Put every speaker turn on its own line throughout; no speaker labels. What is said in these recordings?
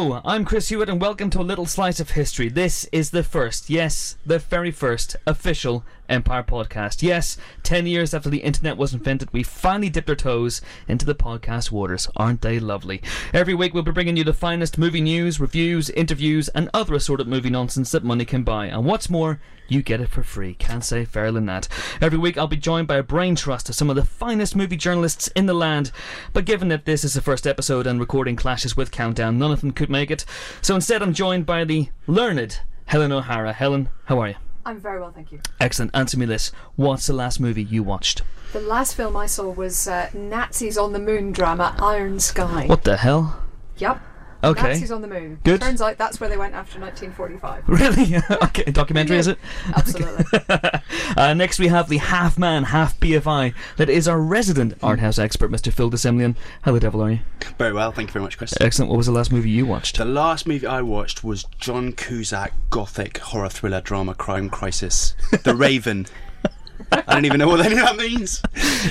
I'm Chris Hewitt, and welcome to a little slice of history. This is the first, yes, the very first official Empire podcast. Yes, 10 years after the internet was invented, we finally dipped our toes into the podcast waters. Aren't they lovely? Every week, we'll be bringing you the finest movie news, reviews, interviews, and other assorted movie nonsense that money can buy. And what's more, you get it for free. Can't say fairer than that. Every week, I'll be joined by a brain trust of some of the finest movie journalists in the land. But given that this is the first episode and recording clashes with Countdown, none of them could make it. So instead, I'm joined by the learned Helen O'Hara. Helen, how are you?
I'm very well, thank you.
Excellent. Answer me this. What's the last movie you watched?
The last film I saw was uh, Nazis on the Moon drama Iron Sky.
What the hell?
Yep.
Okay.
Nazis on the Moon.
Good.
Turns out that's where they went after 1945.
Really? okay. Documentary, is it?
Absolutely.
uh, next, we have the half man, half BFI that is our resident art house expert, Mr. Phil de Semlyen. How the devil are you?
Very well, thank you very much, Chris.
Excellent. What was the last movie you watched?
The last movie I watched was John Cusack gothic horror thriller drama crime crisis, The Raven. I don't even know what any of that means.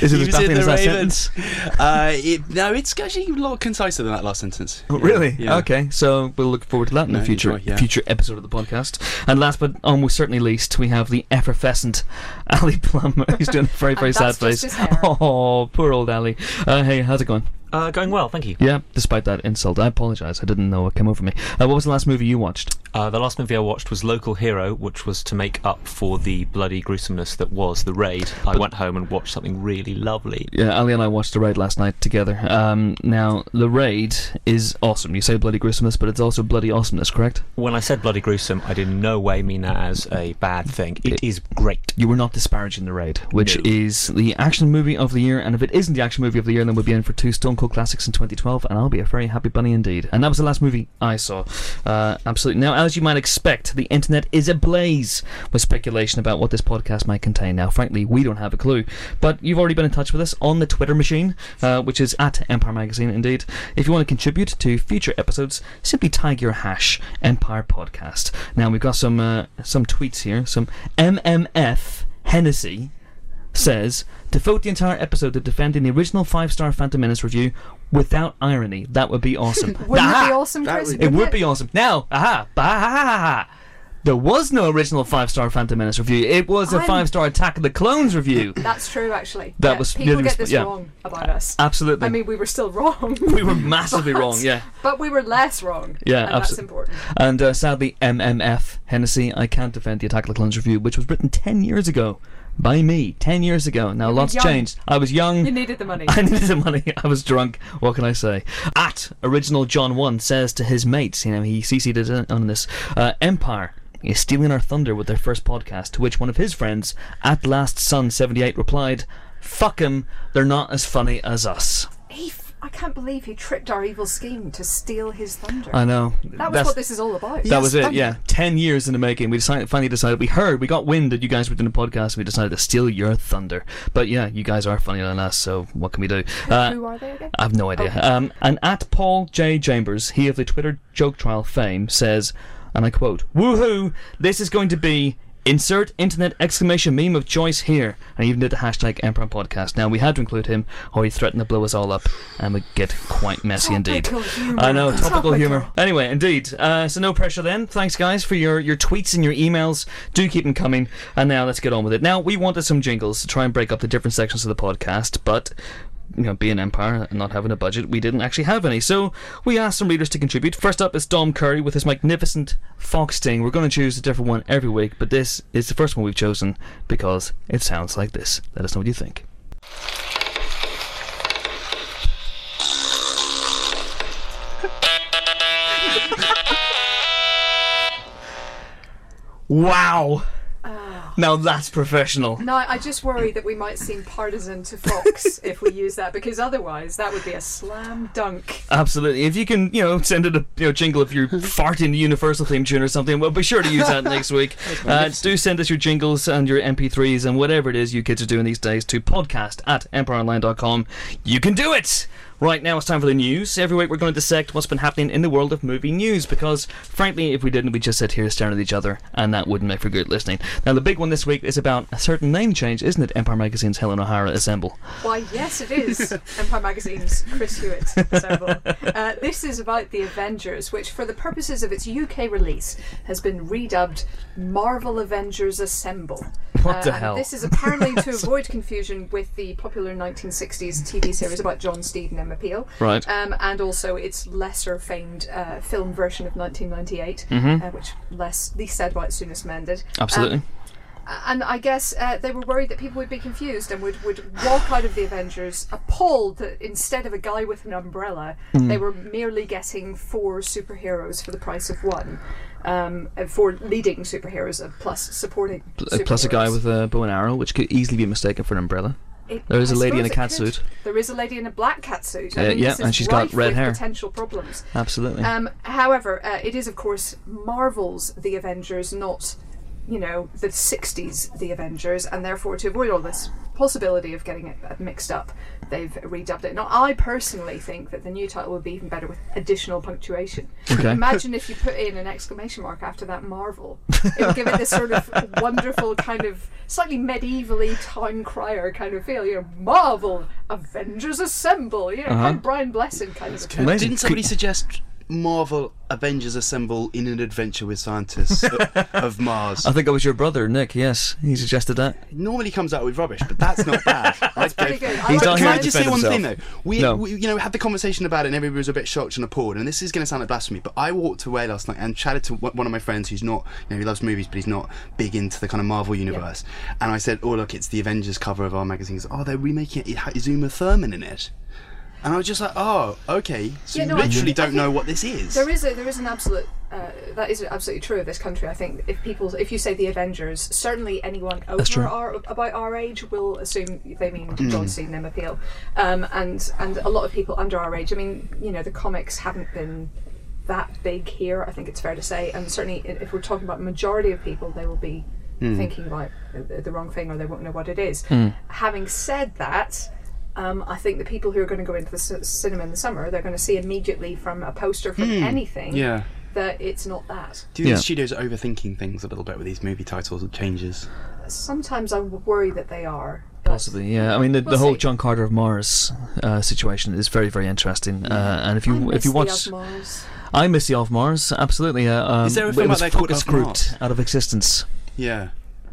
Is it
He
as
was
baffling
in
as
The
that
Raven.
sentence?
Uh, it, no, it's actually a lot conciser than that last sentence.
Oh,
Yeah,
really?
Yeah.
Okay, so we'll look forward to that in a
No,
future
enjoy, yeah.
future episode of the podcast. And last but almost certainly least, we have the effervescent Ali Plumb. He's doing a very very sad face.
just his hair.
Oh, poor old Ali. Uh, hey, how's it going?
Uh, going well, thank you.
Yeah, despite that insult, I apologise. I didn't know it came over me. Uh, what was the last movie you watched?
Uh, the last movie I watched was Local Hero, which was to make up for the bloody gruesomeness that was the raid. I went home and watched something really lovely.
Yeah, Ali and I watched The Raid last night together. Um, now, The Raid is awesome. You say bloody gruesomeness, but it's also bloody awesomeness, correct?
When I said bloody gruesome, I did in no way mean that as a bad thing. It is great.
You were not disparaging The Raid, which
No.
is the action movie of the year. And if it isn't the action movie of the year, then we'll be in for two Stone Classics in 2012, and I'll be a very happy bunny indeed. And that was the last movie I saw. Uh, absolutely. Now, as you might expect, the internet is ablaze with speculation about what this podcast might contain. Now, frankly, we don't have a clue. But you've already been in touch with us on the Twitter machine, uh, which is at Empire Magazine indeed. If you want to contribute to future episodes, simply tag your hash Empire Podcast. Now, we've got some uh, some tweets here. Some MMF Hennessy says devote the entire episode to defending the original five star Phantom Menace review without irony. That would be awesome.
Wouldn't it be awesome,
That
Chris?
would-
It
Wouldn't
would be awesome. Now, aha, bah, there was no original five star Phantom Menace review. It was a
I'm-
five star Attack of the Clones review.
That's true, actually.
That
Yeah,
was
people
nearly
get this
yeah.
wrong about us.
Absolutely.
I mean, we were still wrong.
we were massively
but-
wrong, yeah.
But we were less wrong.
Yeah,
and that's important.
And uh, sadly, MMF Hennessy, I can't defend the Attack of the Clones review, which was written 10 years ago by me. 10 years ago. Now,
You
lots changed. I was young.
You needed the money.
I needed the money. I was drunk. What can I say? At original John One says to his mates, you know, he CC'd it on this. Uh, Empire is stealing our thunder with their first podcast. To which one of his friends, at last Sun seventy eight, replied, "Fuck "Fuck 'em. They're not as funny as us."
He I can't believe he tripped our evil scheme to steal his thunder.
I know.
that was
That's-
what this is all about.
That was it,
thunder.
yeah. Ten years in the making. We decided, finally decided. We heard, we got wind that you guys were doing a podcast. and We decided to steal your thunder. But yeah, you guys are funnier than us. So what can we do?
Who,
Uh,
who are they again?
I have no idea.
Okay.
Um, and at Paul J. Chambers, he of the Twitter joke trial fame, says, and I quote, Woohoo! This is going to be insert internet exclamation meme of choice here. And he even did the hashtag Empire Podcast. Now, we had to include him, or he threatened to blow us all up, and would get quite messy indeed.
Humour.
I know, topical,
Topical.
humour. Anyway, indeed. Uh, so no pressure then. Thanks, guys, for your, your tweets and your emails. Do keep them coming. And now let's get on with it. Now, we wanted some jingles to try and break up the different sections of the podcast, but you know, being an Empire and not having a budget, we didn't actually have any. So we asked some readers to contribute. First up is Dom Curry with his magnificent Fox Sting. We're going to choose a different one every week, but this is the first one we've chosen because it sounds like this. Let us know what you think. wow! Now that's professional.
No, I just worry that we might seem partisan to Fox if we use that, because otherwise that would be a slam dunk.
Absolutely. If you can, you know, send it a you know jingle if you're farting the Universal theme tune or something, we'll be sure to use that next week. Uh, do send us your jingles and your MP3s and whatever it is you kids are doing these days to podcast at empireonline.com. You can do it! Right now, it's time for the news. Every week, we're going to dissect what's been happening in the world of movie news because, frankly, if we didn't, we'd just sit here staring at each other, and that wouldn't make for good listening. Now, the big one this week is about a certain name change, isn't it? Empire Magazine's Helen O'Hara Assemble.
Why, yes, it is. Empire Magazine's Chris Hewitt assemble. Uh, this is about the Avengers, which, for the purposes of its UK release, has been redubbed Marvel Avengers Assemble.
What the
Uh, and
hell?
This is apparently to avoid confusion with the popular 1960s TV series about John Steed and Emma Peel.
Right.
Um, and also its lesser famed uh, film version of 1998,
Mm-hmm.
uh, which less least said about it, soonest mended.
Absolutely.
Um, and I guess uh, they were worried that people would be confused and would, would walk out of the Avengers appalled that instead of a guy with an umbrella,
Hmm.
they were merely getting four superheroes for the price of one. Um, and four leading superheroes uh, plus supporting.
Uh, Plus a guy with a bow and arrow, which could easily be mistaken for an umbrella.
It-
there is
I
a lady in a cat suit.
There is a lady in a black cat suit.
Uh,
I
yeah, and she's got red hair.
Potential problems.
Absolutely.
Um, however, uh, it is of course Marvel's The Avengers, not you know the '60s The Avengers, and therefore to avoid all this possibility of getting it uh, mixed up, they've redubbed it. Now, I personally think that the new title would be even better with additional punctuation.
Okay.
Imagine if you put in an exclamation mark after that Marvel. It would give it this sort of wonderful kind of slightly medievally town crier kind of feel. You know, Marvel Avengers Assemble. You know,
Uh-huh.
kind of Brian Blessing kind of. a
Didn't somebody suggest Marvel Avengers Assemble in an adventure with scientists of, of Mars?
I think it was your brother, Nick. Yes, he suggested that.
Normally comes out with rubbish, but that's not bad.
That's pretty good. I like
Can I just say one
himself.
thing though? We,
No.
we, you know, had the conversation about it, and everybody was a bit shocked and appalled. And this is going to sound like blasphemy, but I walked away last night and chatted to one one of my friends who's not, you know, he loves movies, but he's not big into the kind of Marvel universe. And I said, "Oh, look, it's the Avengers cover of our magazine." He goes, Oh, they're remaking it. It has Uma Thurman in it. And I was just like, "Oh, okay." So
Yeah,
you
no, I
literally
think-
don't know what this is.
There is a there is an absolute uh, that is absolutely true of this country. I think if people if you say the Avengers, certainly anyone over our about our age will assume they mean
Mm.
John Cena and Emma um, and and a lot of people under our age. I mean, you know, the comics haven't been that big here. I think it's fair to say, and certainly if we're talking about majority of people, they will be
Hmm.
thinking about the, the wrong thing or they won't know what it is. Having said that. Um, I think the people who are going to go into the c- cinema in the summer, they're going to see immediately from a poster from anything
Hmm. yeah.
that it's not that.
Do you think
Yeah.
the studios are overthinking things a little bit with these movie titles and changes?
Sometimes I worry that they are.
Possibly, yeah. I mean, the,
We'll
the whole
see.
John Carter of Mars uh, situation is very, very interesting. Uh, and if
I
you
miss
if you
the
watch,
Osmars.
I miss the Of Mars, absolutely. Uh, um,
Is there a
it
film
was
out there called
focus
Of
grouped
Mars?
out of existence.
Yeah.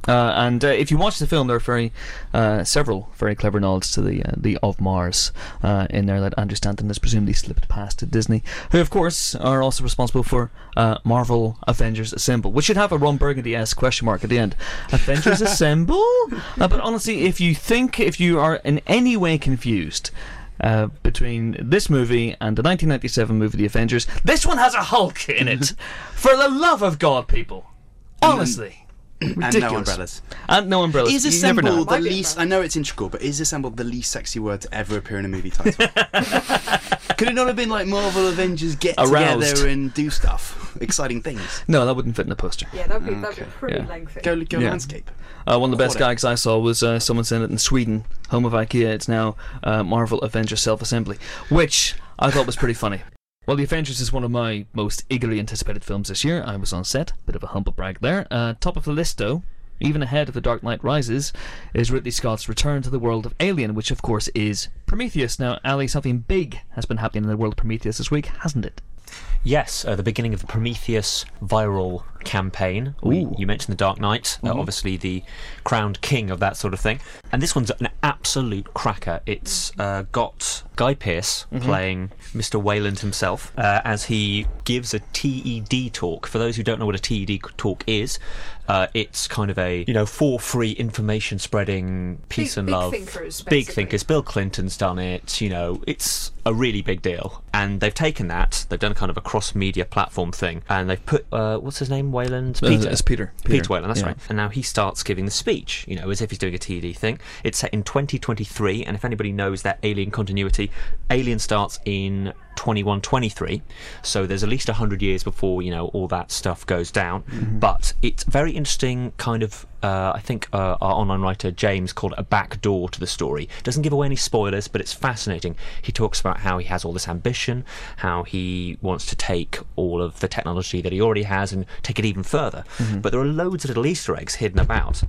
Uh, and uh, if you watch the film, there are very uh, several very clever nods to the uh, the of Mars uh, in there that Andrew Stanton has presumably slipped past to Disney, who of course are also responsible for uh, Marvel Avengers Assemble, which should have a Ron Burgundy esque question mark at the end. Avengers Assemble, uh, but honestly, if you think if you are in any way confused. Uh, between this movie and the 1997 movie The Avengers, this one has a Hulk in it. For the love of God, people, honestly,
And no umbrellas.
And no umbrellas.
Is
You never know.
assemble the least? I know it's integral, but is assemble the least sexy word to ever appear in a movie title? Could it not have been like Marvel Avengers get
Aroused.
together and do stuff, exciting things?
No, that wouldn't fit in the poster.
Yeah, that'd be, that'd be pretty
Yeah.
lengthy.
Go, go
Yeah.
landscape.
Uh, one of the best
Whatever.
gags I saw was uh, someone saying it in Sweden, home of IKEA. It's now uh, Marvel Avengers Self Assembly, which I thought was pretty funny. Well, The Avengers is one of my most eagerly anticipated films this year. I was on set, bit of a humble brag there. Uh, top of the list, though, even ahead of The Dark Knight Rises, is Ridley Scott's return to the world of Alien, which of course is Prometheus. Now, Ali, something big has been happening in the world of Prometheus this week, hasn't it?
Yes, uh, the beginning of the Prometheus viral campaign. We, you mentioned the Dark Knight, uh, obviously the crowned king of that sort of thing. And this one's an absolute cracker. It's uh, got Guy Pearce playing Mr. Weyland himself uh, as he gives a TED talk. For those who don't know what a TED talk is, uh, it's kind of a you know for free information spreading peace
Big-
and
big
love.
thinkers,
big
basically.
thinkers. Bill Clinton's done it. You know, it's a really big deal, and they've taken that. They've done kind of a cross-media platform thing, and they've put uh, what's his name, Weyland,
Uh, it's Peter.
Peter,
Peter,
Weyland. That's
yeah.
right. And now he starts giving the speech. You know, as if he's doing a TED thing. It's set in 2023, and if anybody knows that Alien continuity, Alien starts in 2123. So there's at least 100 years before, you know, all that stuff goes down. But it's very interesting, kind of, uh, I think uh, our online writer James called it a back door to the story. Doesn't give away any spoilers, but it's fascinating. He talks about how he has all this ambition, how he wants to take all of the technology that he already has and take it even further. But there are loads of little Easter eggs hidden about.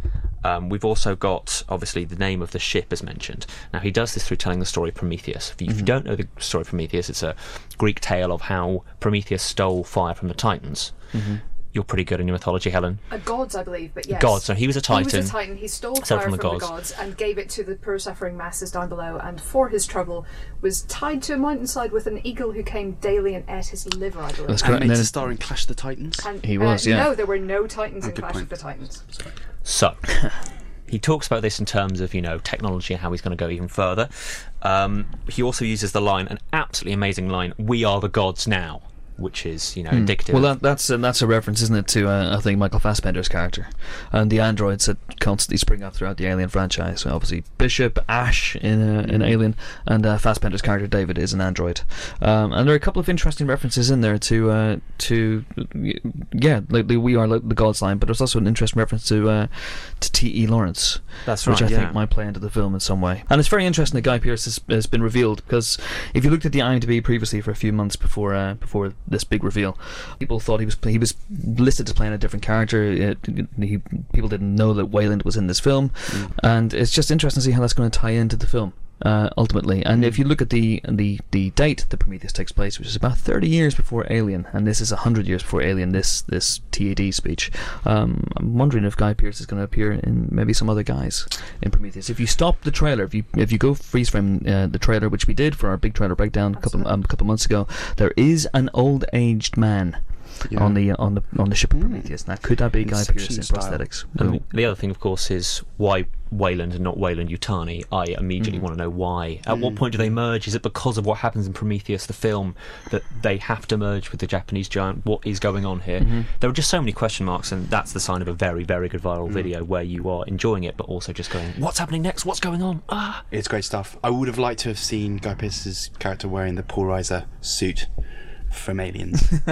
Um, we've also got, obviously, the name of the ship is mentioned. Now, he does this through telling the story of Prometheus. If you, if you don't know the story of Prometheus, it's a Greek tale of how Prometheus stole fire from the Titans. You're pretty good in your mythology, Helen.
Uh, gods, I believe, but yes.
Gods. So he was a titan.
He
Titan.
was a Titan. He stole
Stole
fire
from
from,
the
the,
gods.
gods and gave it to the poor suffering masses down below. And for his trouble, was tied to a mountainside with an eagle who came daily and ate his liver. I believe.
That's
And
correct.
made
And
to
then-
star in Clash of the Titans.
And,
He
uh,
was, yeah.
No, there were no Titans in Clash
point.
of the Titans.
So, he talks about this in terms of, you know, technology and how he's going to go even further. Um, he also uses the line, an absolutely amazing line, we are the gods now, which is, you know, indicative.
Hmm. Well, that, that's uh, that's a reference, isn't it, to uh, I think Michael Fassbender's character, and the androids that constantly spring up throughout the Alien franchise. So obviously, Bishop, Ash in uh, in Alien, and uh, Fassbender's character David is an android. Um, and there are a couple of interesting references in there to uh, to yeah, like the we are like the gods line, but there's also an interesting reference to uh, to T. E. Lawrence
That's
which I
yeah.
think might play into the film in some way. And it's very interesting that Guy Pearce has, has been revealed because if you looked at the IMDb previously for a few months before uh, before this big reveal, people thought he was he was listed as playing a different character. It, he, people didn't know that Weyland was in this film, mm. and it's just interesting to see how that's going to tie into the film. Uh, ultimately, and if you look at the the the date that Prometheus takes place, which is about thirty years before Alien, and this is hundred years before Alien, this this TED speech, um, I'm wondering if Guy Pearce is going to appear in maybe some other guys in Prometheus. If you stop the trailer, if you if you go freeze frame uh, the trailer, which we did for our big trailer breakdown a couple um, a couple months ago, there is an old aged man
Yeah.
on the on the on the ship of Prometheus. Now, could that be Guy
Inception
Pearce in prosthetics?
And the- the other thing, of course, is why Weyland and not Weyland-Yutani. I
Mm.
immediately want to know why. At what point do they merge? Is it because of what happens in Prometheus, the film, that they have to merge with the Japanese giant? What is going on here?
Mm-hmm.
There are just so many question marks, and that's the sign of a very, very good
Mm.
viral video where you are enjoying it, but also just going, "What's happening next? What's going on?" Ah.
It's great stuff. I would have liked to have seen Guy Pearce's character wearing the Paul Reiser suit from Aliens,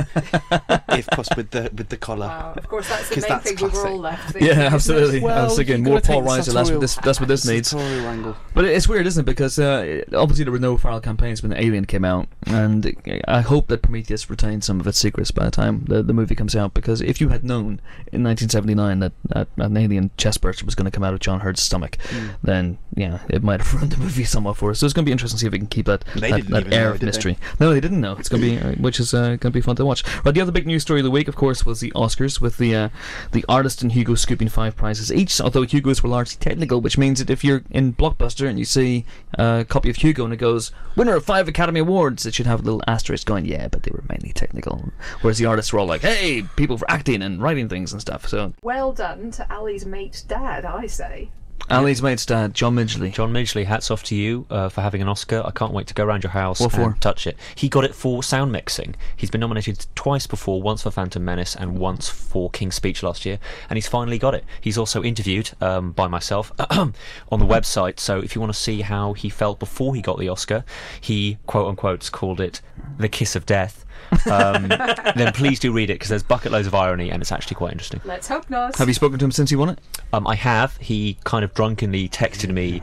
if possible, with the with the collar.
Wow, of course, that's the
'Cause
main
that's
thing we were all left thinking.
Yeah, absolutely. I was
Well,
thinking
you've
more
gotta
Paul
take
Reiser. That's what this.
sartorial-
That's what this needs.
sartorial angle.
But it's weird, isn't it? Because uh, obviously there were no feral campaigns when Alien came out, and I hope that Prometheus retained some of its secrets by the time the, the movie comes out. Because if you had known in 1979 that, that an alien chest burster was going to come out of John Hurt's stomach,
Hmm.
then yeah, it might have ruined the movie somewhat for us. So it's going to be interesting to see if we can keep that
They
that,
didn't
that
even
air
know,
of
did they?
mystery. No, they didn't know. It's going to be, uh, which is uh, going to be fun to watch. Right, the other big news story of the week, of course, was the Oscars with the uh, the artist and Hugo scooping five prizes each. Although Hugo's were largely technical, which means that if you're in Blockbuster and you see a copy of Hugo and it goes winner of five Academy Awards, it should have a little asterisk going, yeah, but they were mainly technical. Whereas the artists were all like, hey, people for acting and writing things and stuff. So
Well done to Ali's mate dad, I say.
Ali's mate's dad, John Midgley.
John Midgley, hats off to you uh, for having an Oscar. I can't wait to go around your house
What
and
for?
touch it. He got it for sound mixing. He's been nominated twice before, once for Phantom Menace and once for King's Speech last year, and he's finally got it. He's also interviewed um, by myself on the website, so if you want to see how he felt before he got the Oscar, he quote unquote called it the kiss of death. Um, then please do read it because there's bucket loads of irony and it's actually quite interesting.
Let's hope not.
Have you spoken to him since he won it?
Um, I have. He kind of drunkenly texted me,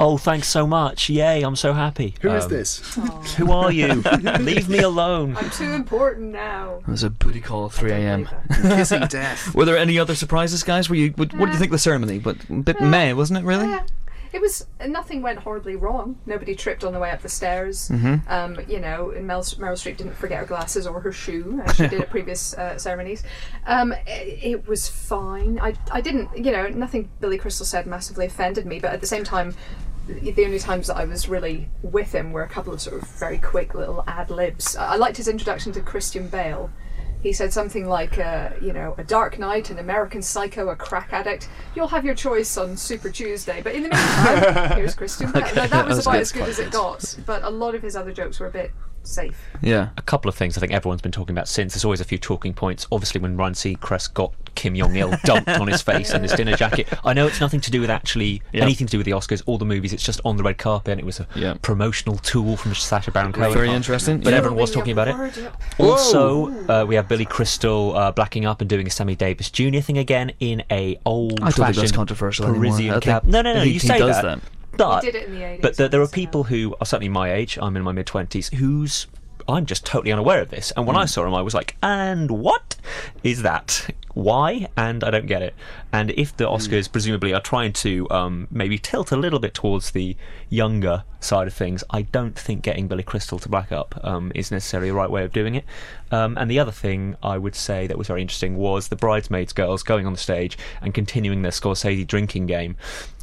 "Oh, thanks so much! Yay, I'm so happy."
Who is
Um,
this?
Who are you? Leave me alone.
I'm too important now.
It was a booty call at 3 a.m.
Kissing death.
Were there any other surprises, guys? Were you? What, what did you think of the ceremony? But a bit meh, wasn't it? Really?
It was nothing went horribly wrong. Nobody tripped on the way up the stairs.
Mm-hmm.
Um, you know, and Mel, Meryl Streep didn't forget her glasses or her shoe as she did at previous uh, ceremonies. Um, it, it was fine. I, I didn't, you know, nothing Billy Crystal said massively offended me, but at the same time, the only times that I was really with him were a couple of sort of very quick little ad libs. I liked his introduction to Christian Bale. He said something like, uh, you know, a Dark Knight, an American Psycho, a crack addict. You'll have your choice on Super Tuesday, but in the meantime, here's Christian Bale. Now, that was
was
about as good as it got, but a lot of his other jokes were a bit safe.
Yeah.
a couple of things I think everyone's been talking about since. There's always a few talking points. Obviously, when Ryan Seacrest got Kim Jong Il dumped on his face in his dinner jacket. I know it's nothing to do with actually
Yeah.
anything to do with the Oscars or the movies. It's just on the red carpet. and It was a
Yeah.
promotional tool from Sacha Baron Cohen.
Very interesting.
But
Yeah.
everyone was talking about it.
Word, yep.
Also, uh, we have Billy Crystal uh, blacking up and doing a Sammy Davis Jr. thing again in a old
I don't think that's controversial.
Parisian
I think-
cap. No, no, no. You say
does
that.
that.
But,
did it in the 80s,
but there, there are people who are certainly my age. I'm in my mid twenties. Who's I'm just totally unaware of this. And when
Hmm.
I saw him, I was like, "And what is that? Why?" And I don't get it. And if the Oscars presumably are trying to um, maybe tilt a little bit towards the younger side of things, I don't think getting Billy Crystal to black up um, is necessarily the right way of doing it. Um, and the other thing I would say that was very interesting was the bridesmaids girls going on the stage and continuing their Scorsese drinking game,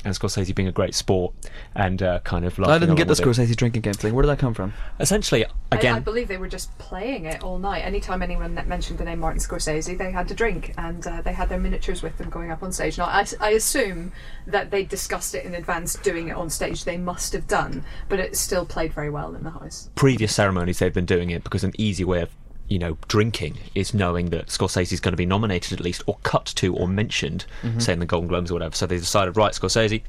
and Scorsese being a great sport and uh, kind of.
like.
I
didn't get the
along it.
Scorsese drinking game thing. Where did that come from?
Essentially,
I-
again,
I, believe they were just playing it all night. Anytime anyone that mentioned the name Martin Scorsese, they had to drink, and uh, they had their miniatures with them going up on stage. Now, I, I assume that they discussed it in advance, doing it on stage. They must have done, but it still played very well in the house.
previous ceremonies they've been doing it because an easy way of you know drinking is knowing that Scorsese is going to be nominated at least or cut to or mentioned mm-hmm. say in the Golden Globes or whatever. So they decided right Scorsese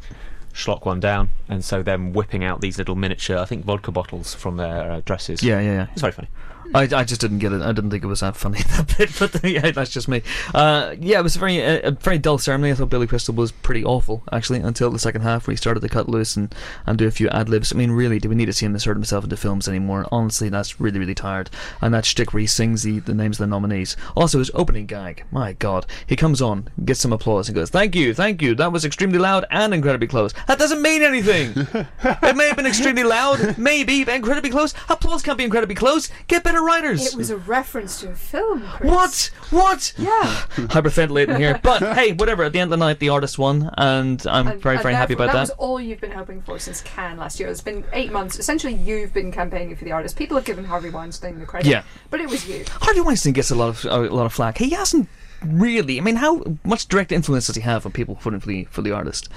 schlock one down and so them whipping out these little miniature I think vodka bottles from their uh, dresses
Yeah, yeah, yeah.
it's very funny
I, I just didn't get it. I didn't think it was that funny that bit, but yeah, that's just me. Uh, yeah, it was a very uh, a very dull ceremony. I thought Billy Crystal was pretty awful actually until the second half where he started to cut loose and, and do a few ad libs. I mean, really, do we need to see him insert himself into films anymore? Honestly, that's really really tired. And that shtick where he sings the, the names of the nominees. Also, his opening gag. My God, he comes on, gets some applause, and goes, "Thank you, thank you. That was extremely loud and incredibly close. That doesn't mean anything. it may have been extremely loud, maybe, but incredibly close. Applause can't be incredibly close. Get better writers."
It was a reference to a film. Chris.
What? What?
Yeah.
Hyperventilating here. But hey, whatever. At the end of the night, the artist won, and I'm
And-
very,
and
very happy about
that.
That was
all you've been hoping for since Cannes last year. It's been eight months. Essentially, you've been campaigning for the artist. People have given Harvey Weinstein the credit.
Yeah.
But it was you.
Harvey Weinstein gets a lot of a lot of flack. He hasn't really. I mean, how much direct influence does he have on people voting for the for the artist?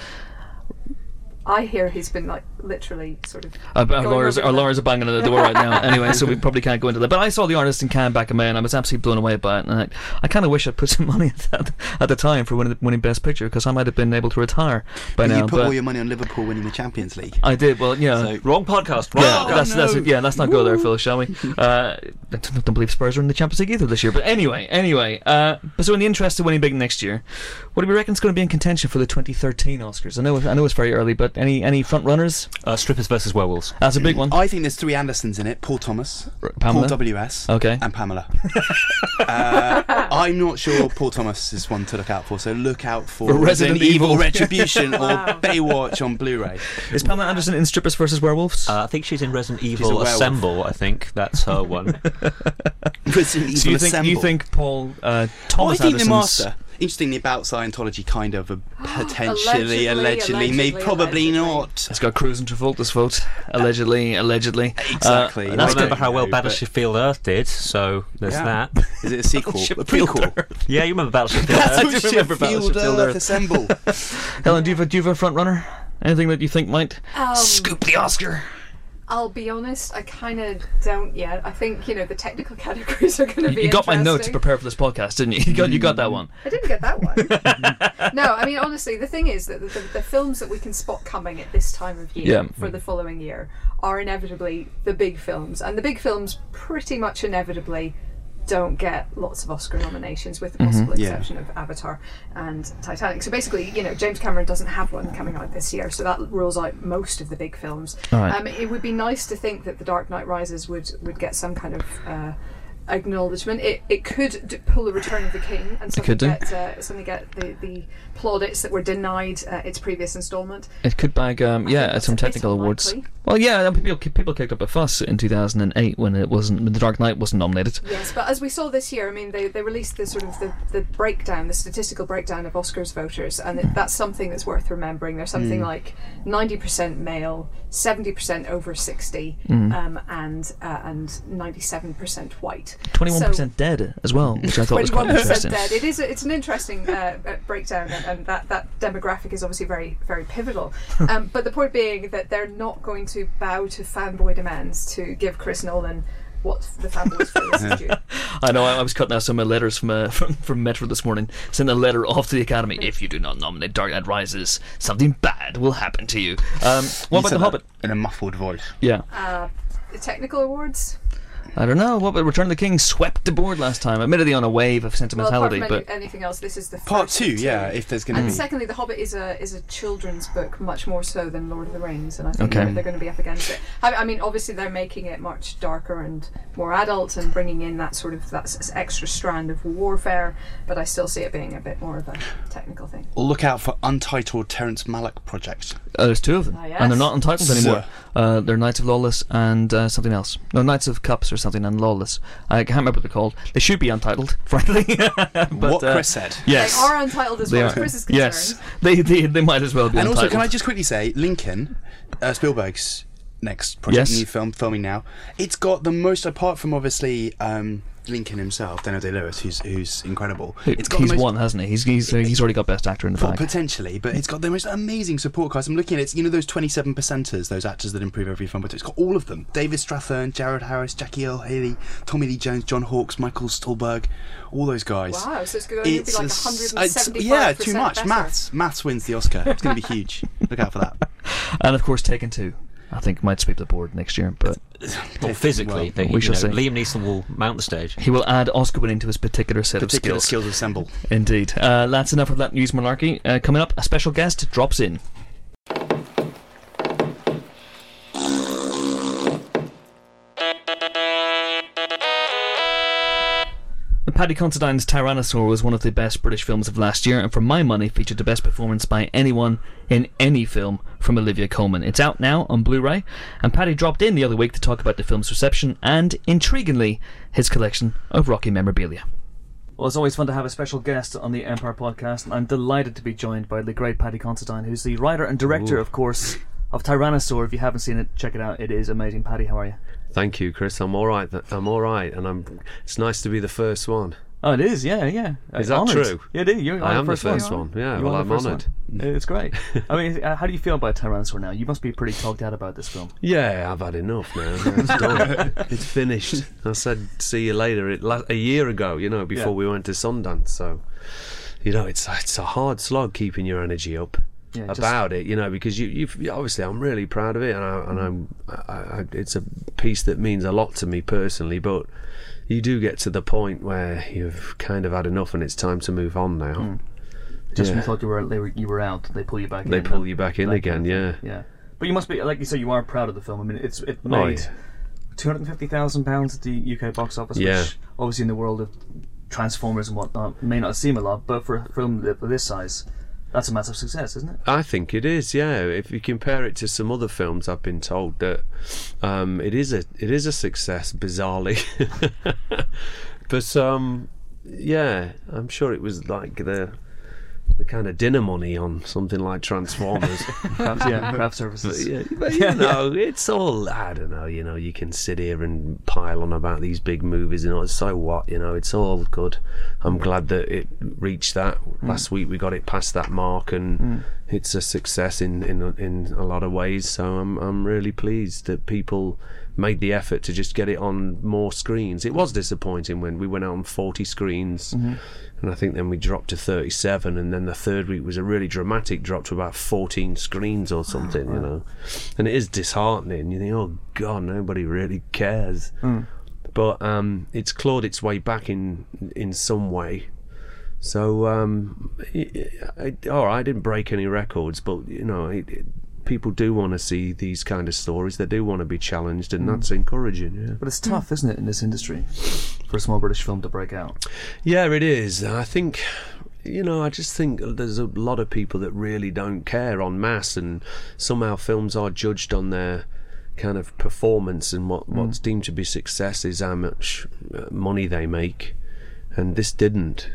I hear he's been like literally sort of.
Uh, our lawyers, our lawyers are banging on the door right now. Anyway, so we probably can't go into that. But I saw the artist in Cannes back in May, and I was absolutely blown away by it. And I, I kind of wish I'd put some money at that at the time for winning, winning Best Picture because I might have been able to retire by
But
now.
you put
but
all your money on Liverpool winning the Champions League.
I did. Well, yeah.
So-
wrong podcast wrong
Yeah,
Oh,
that's, that's
no.
yeah. Let's not go there, Phil. Shall we? Uh, I don't don't believe Spurs are in the Champions League either this year. But anyway, anyway. Uh, but so in the interest of winning big next year, what do we reckon is going to be in contention for the 2013 Oscars? I know, I know it's very early, but any any front runners?
uh, strippers versus werewolves
That's a big one.
I think there's three Andersons in it: Paul Thomas,
Pamela?
Paul WS,
Okay.
and Pamela. uh, I'm not sure Paul Thomas is one to look out for, so look out for
For Resident Evil.
Retribution or
Wow.
Baywatch on Blu-ray.
Is Pamela Anderson in Strippers versus Werewolves?
uh, I think she's in Resident Evil. Assemble I think that's her one
Resident Evil
so you think
Assemble.
you think Paul uh,
Oh, I
Thomas
think the
Anderson's
master. Interestingly, about Scientology, kind of a potentially,
Allegedly,
allegedly, maybe
allegedly,
probably
allegedly.
not.
It's got Cruise and Travolta's vote, allegedly, allegedly.
Exactly.
Uh,
I
that's
remember how well
No, but-
Battleship Earth did so there's
Yeah.
that
Is it a sequel? a prequel?
yeah you remember Battleship Earth
I do
Battleship
remember
Field
Battleship Field
Earth
Earth.
Assemble.
Helen, do you have a, do you have a front runner? Anything that you think might
Um,
scoop the Oscar?
I'll be honest, I kind of don't yet. I think you know the technical categories are going to be.
You got my note to prepare for this podcast, didn't you? You got you got that one.
I didn't get that one. no, I mean honestly, the thing is that the, the, the films that we can spot coming at this time of year
Yeah.
for the following year are inevitably the big films, and the big films pretty much inevitably don't get lots of Oscar nominations, with the possible
Yeah.
exception of Avatar and Titanic. So basically, you know, James Cameron doesn't have one coming out this year, so that rules out most of the big films.
Alright.
Um, it would be nice to think that The Dark Knight Rises would would get some kind of. Uh, acknowledgement it, it could d- pull the return of the king and suddenly get uh, suddenly get the, the plaudits that were denied uh, its previous installment
It could bag, um, yeah, some technical awards.
unlikely.
Well, yeah, people people kicked up a fuss in 2008 when it wasn't when The Dark Knight wasn't nominated.
Yes, but as we saw this year, I mean, they, they released the sort of the, the breakdown, the statistical breakdown of Oscars voters, and it, that's something that's worth remembering. There's something like 90% male, 70% over 60, um, and uh, and 97% white.
21%
So-
dead as well, which I thought was quite interesting.
21%
interesting.
dead. It is. A, it's an interesting uh, uh, breakdown, and, and that that demographic is obviously very very pivotal. Um, but the point being that they're not going to bow to fanboy demands to give Chris Nolan what the fanboys Phyllis is due.
I know. I, I was cutting out some of my letters from, uh, from from Metro this morning. Sent a letter off to the Academy. If you do not nominate Dark Knight Rises, something bad will happen to you. Um, what
You
about the Hobbit?
in a muffled voice.
Yeah,
Uh, the technical awards.
I don't know. What about Return of the King? Swept the board last time. Admittedly on a wave of
Well, apart
sentimentality,
from
but
any, anything else, this is the
Part
first
two, yeah. If there's going to
And
be.
secondly, The Hobbit is a is a children's book much more so than Lord of the Rings, and I think
Okay.
they're, they're going to be up against it. I, I mean, obviously they're making it much darker and more adult, and bringing in that sort of that extra strand of warfare. But I still see it being a bit more of a technical thing.
Look out for Untitled Terrence Malick projects.
uh, there's two of them,
Ah,
and they're not untitled anymore.
Sir.
Uh, they're Knights of Lawless and uh, something else. No, Knights of Cups or something, and Lawless. I can't remember what they're called. They should be untitled, frankly. but,
what
uh,
Chris said.
Yes.
They are untitled as
They
far as
are.
Chris is concerned.
Yes, they, they they might as well be
And also, can I just quickly say, Lincoln, uh, Spielberg's next project,
Yes.
new film, filming now. It's got the most, apart from obviously um, Lincoln himself, Daniel Day Lewis, who's who's incredible. It's got
he's
the most,
won, hasn't he? He's he's, uh, he's already got Best Actor in the
Well,
bag.
potentially, but it's got the most amazing support cast. I'm looking at it, it's, you know, those 27 percenters, those actors that improve every film, but it's got all of them David Strathairn, Jared Harris, Jackie Earle Haley, Tommy Lee Jones, John Hawkes, Michael Stuhlbarg, all those guys.
Wow, so it's going to be like
a s-
175
yeah, too much.
better.
Maths, maths wins the Oscar. It's going to be huge. Look out for that.
and of course, Taken Two. I think might sweep the board next year, but
Well, physically, they,
we
you
shall
know,
see.
Liam Neeson will mount the stage.
he will add Oscar winning to his particular set
Particular
of skills.
skills assemble.
Indeed. Uh, that's enough of that news malarkey. Uh, coming up, a special guest drops in. Paddy Considine's Tyrannosaur was one of the best British films of last year, and for my money, featured the best performance by anyone in any film from Olivia Colman. It's out now on Blu-ray, and Paddy dropped in the other week to talk about the film's reception and, intriguingly, his collection of Rocky memorabilia. Well, it's always fun to have a special guest on the Empire podcast, and I'm delighted to be joined by the great Paddy Considine, who's the writer and director,
Ooh.
of course, of Tyrannosaur. If you haven't seen it, check it out. It is amazing. Paddy, how are you?
Thank you, Chris. I'm all right. I'm all right, and I'm. It's nice to be the first one.
Oh, it is. Yeah, yeah.
Is
Uh,
that
honoured.
true?
Yeah, it is. You're,
I am the
first one.
one. Yeah,
You
well, I'm honoured.
It's great. I mean, uh, how do you feel about Tyrannosaur now? You must be pretty talked out about this film.
Yeah, I've had enough now. It's done. it's finished. I said, "See you later." It la- a year ago, you know, before
Yeah.
we went to Sundance. So, you know, it's it's a hard slog keeping your energy up.
Yeah, just-
about it, you know, because you, you've obviously I'm really proud of it, and, I, and I'm, I, I, it's a piece that means a lot to me personally. But you do get to the point where you've kind of had enough, and it's time to move on now.
Hmm. Just when you thought you were, they were you were out, they pull you back in.
They pull you back in again, yeah.
Yeah. But you must be, like you said, you are proud of the film. I mean, it's it made
yeah.
two hundred and fifty thousand pounds at the UK box office,
Yeah.
which obviously in the world of Transformers and whatnot may not seem a lot, but for a film of this size, that's a massive success, isn't it?
I think it is, yeah. If you compare it to some other films, I've been told that um, it is a it is a success, bizarrely. but um, yeah, I'm sure it was like the the kind of dinner money on something like Transformers.
Craft, yeah, craft services.
But, yeah, but you know, it's all I don't know. You know, you can sit here and pile on about these big movies, and all. So what? You know, it's all good. I'm glad that it reached that mm. last week. We got it past that mark, and mm. it's a success in in in a lot of ways. So I'm I'm really pleased that people made the effort to just get it on more screens. It was disappointing when we went out on 40 screens. And I think then we dropped to 37, and then the third week was a really dramatic drop to about 14 screens or something, you know. And it is disheartening. You think, oh God, nobody really cares. But um, it's clawed its way back in in some way. So, um, it, it, all right, I didn't break any records, but you know, it, it, people do want to see these kind of stories. They do want to be challenged, and that's encouraging. Yeah.
But it's tough, isn't it, in this industry, for a small British film to break out?
Yeah, it is. I think, you know, I just think there's a lot of people that really don't care en masse, and somehow films are judged on their kind of performance and what what's deemed to be success is how much uh, money they make, and this didn't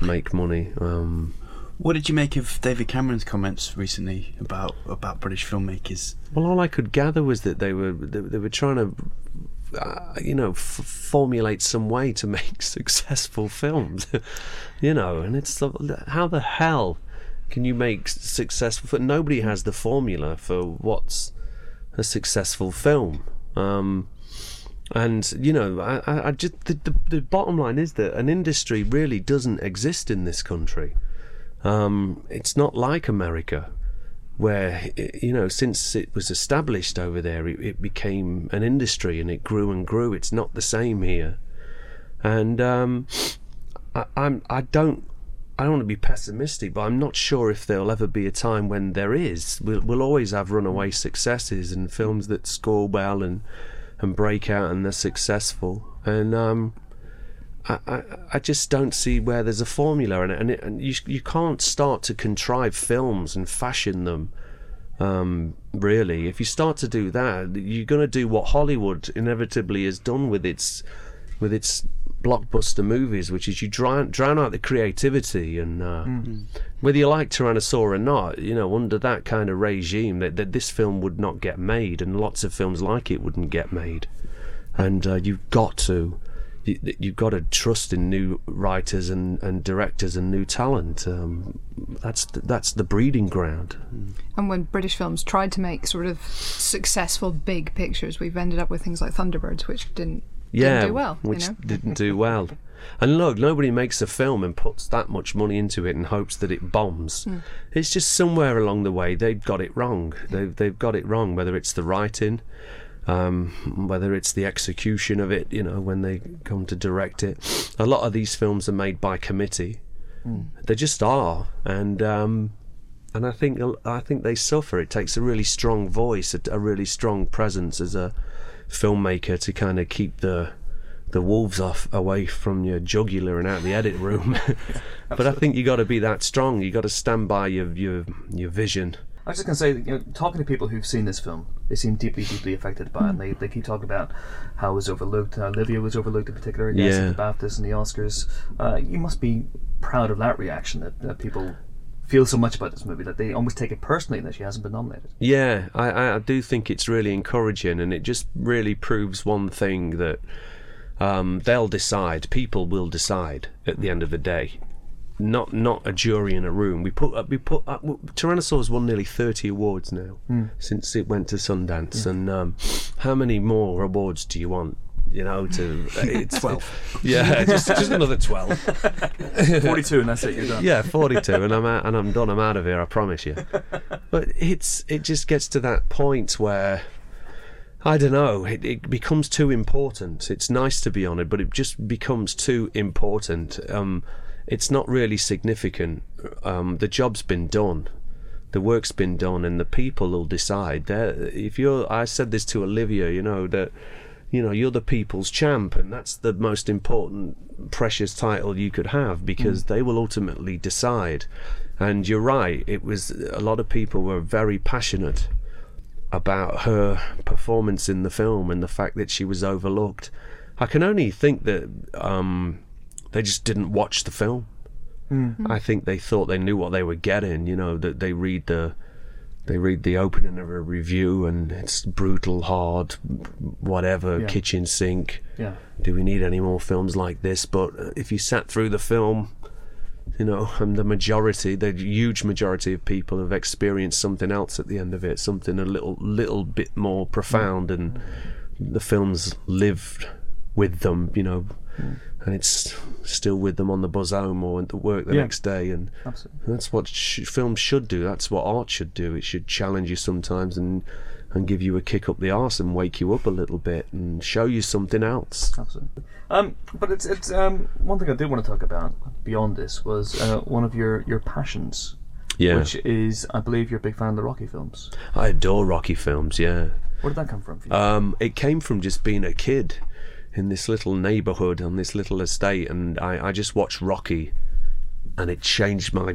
make money. Um,
What did you make of David Cameron's comments recently about about British filmmakers?
Well, all I could gather was that they were they, they were trying to, uh, you know, f- formulate some way to make successful films, you know. And it's how the hell can you make successful? Nobody has the formula for what's a successful film. Um, And you know, I, I, I just the, the the bottom line is that an industry really doesn't exist in this country. Um, it's not like America, where you know, since it was established over there, it, it became an industry and it grew and grew. It's not the same here, and um, I, I'm I don't I don't want to be pessimistic, but I'm not sure if there'll ever be a time when there is. We'll, we'll always have runaway successes and films that score well and and break out and they're successful. And um, I, I I just don't see where there's a formula in it, and, it, and you you can't start to contrive films and fashion them. Um, really, if you start to do that, you're going to do what Hollywood inevitably has done with its with its blockbuster movies, which is you drown, drown out the creativity and uh, whether you like Tyrannosaur or not, you know, under that kind of regime, that, that this film would not get made, and lots of films like it wouldn't get made. And uh, you've got to, you've got to trust in new writers and, and directors and new talent. Um, that's the, that's the breeding ground.
And when British films tried to make sort of successful big pictures, we've ended up with things like Thunderbirds, which didn't,
yeah,
didn't do well.
which
you know?
didn't do well. And look, nobody makes a film and puts that much money into it and hopes that it bombs.
Hmm.
It's just somewhere along the way they've got it wrong. They've they've got it wrong. Whether it's the writing, um, whether it's the execution of it, you know, when they come to direct it. A lot of these films are made by committee. They just are, and um, and I think I think they suffer. It takes a really strong voice, a, a really strong presence as a filmmaker to kind of keep the the wolves off away from your jugular and out of the edit room. but I think you got to be that strong. You got to stand by your your your vision.
I was just going to say, you know, talking to people who've seen this film, they seem deeply, deeply affected by it. And they, they keep talking about how it was overlooked, how Olivia was overlooked in particular, yes,
Yeah.
the BAFTAs and the Oscars. Uh, you must be proud of that reaction that, that people feel so much about this movie that they almost take it personally that she hasn't been nominated.
Yeah, I, I- I do think it's really encouraging, and it just really proves one thing that um, they'll decide. People will decide at the end of the day. Not not a jury in a room. We put up we put up, Tyrannosaur's won nearly thirty awards now since it went to Sundance, and um, how many more awards do you want? You know, to it's
Twelve.
Yeah, just just another twelve.
42 and that's it, you're done.
Yeah, forty-two, and I'm out, and I'm done. I'm out of here. I promise you. But it's it just gets to that point where I don't know. It, it becomes too important. It's nice to be honoured, but it just becomes too important. Um, it's not really significant. Um, the job's been done. The work's been done, and the people will decide. They're- If you're, I said this to Olivia, you know that, you know, you're the people's champ, and that's the most important, precious title you could have because they will ultimately decide. And you're right. It was a lot of people were very passionate about her performance in the film and the fact that she was overlooked. I can only think that um, they just didn't watch the film. Hmm. Hmm. I think they thought they knew what they were getting. You know that they read the they read the opening of a review and it's brutal, hard, whatever,
Yeah.
kitchen sink.
Yeah.
Do we need any more films like this? But if you sat through the film, you know, and the majority, the huge majority of people have experienced something else at the end of it, something a little, little bit more profound, and hmm. the films lived with them, you know, and it's still with them on the buzz home or at work the
Yeah.
next day, and
Absolutely.
that's what sh- film should do. That's what art should do. It should challenge you sometimes and and give you a kick up the arse and wake you up a little bit and show you something else.
Absolutely. Um, but it's it's um, one thing I did want to talk about beyond this was uh, one of your, your passions,
Yeah,
which is I believe you're a big fan of the Rocky films.
I adore Rocky films. Yeah.
Where did that come from for you?
Um, it came from just being a kid in this little neighborhood on this little estate, and I, I just watched Rocky, and it changed my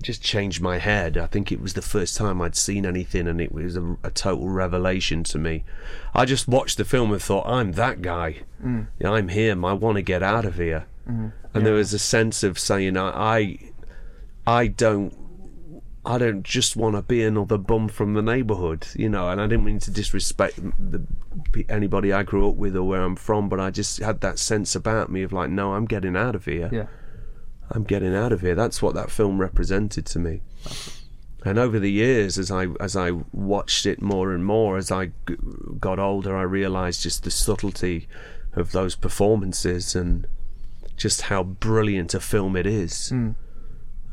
just changed my head. I think it was the first time I'd seen anything, and it was a, a total revelation to me. I just watched the film and thought, I'm that guy. Mm. Yeah, I'm him. I want to get out of here. Mm. And there was a sense of saying, I, I, I don't I don't just want to be another bum from the neighbourhood, you know. And I didn't mean to disrespect the, anybody I grew up with or where I'm from, but I just had that sense about me of like, no, I'm getting out of here.
yeah.
I'm getting out of here. That's what that film represented to me. And over the years, as I as I watched it more and more, as I g- got older, I realised just the subtlety of those performances and just how brilliant a film it is. Hmm.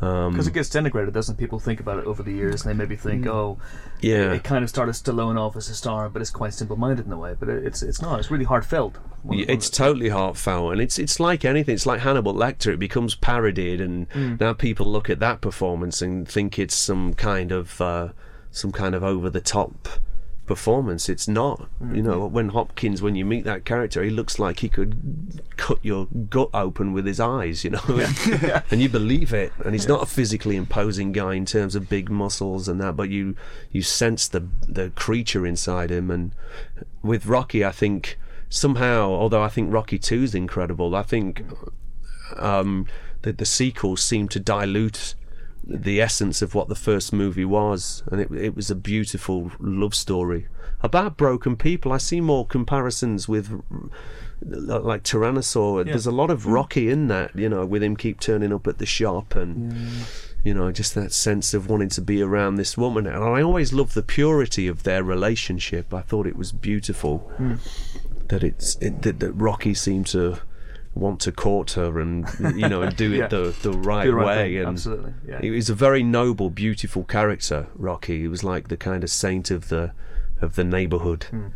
Um, because it gets denigrated, doesn't? People think about it over the years, and they maybe think, mm. oh,
Yeah.
it kind of started Stallone off as a star, but it's quite simple-minded in a way. But it, it's it's not. It's really heartfelt. One-
Yeah,
one-
It's totally heartfelt, and it's it's like anything. It's like Hannibal Lecter. It becomes parodied, and mm. now people look at that performance and think it's some kind of uh, some kind of over the top performance. It's not. You know, when Hopkins, when you meet that character, he looks like he could cut your gut open with his eyes. You know, and you believe it. And he's not a physically imposing guy in terms of big muscles and that, but you you sense the the creature inside him. And with Rocky, I think somehow, although I think Rocky Two is incredible, I think um, that the sequels seem to dilute the essence of what the first movie was, and it, it was a beautiful love story about broken people. I see more comparisons with like Tyrannosaur. There's a lot of Rocky in that, you know, with him keep turning up at the shop and. You know, just that sense of wanting to be around this woman, and I always loved the purity of their relationship. I thought it was beautiful hmm. that it's it, that, that Rocky seemed to want to court her and you know and do it the the right,
the right
way
thing,
and
absolutely, yeah.
he was a very noble beautiful character Rocky he was like the kind of saint of the of the neighborhood
Hmm.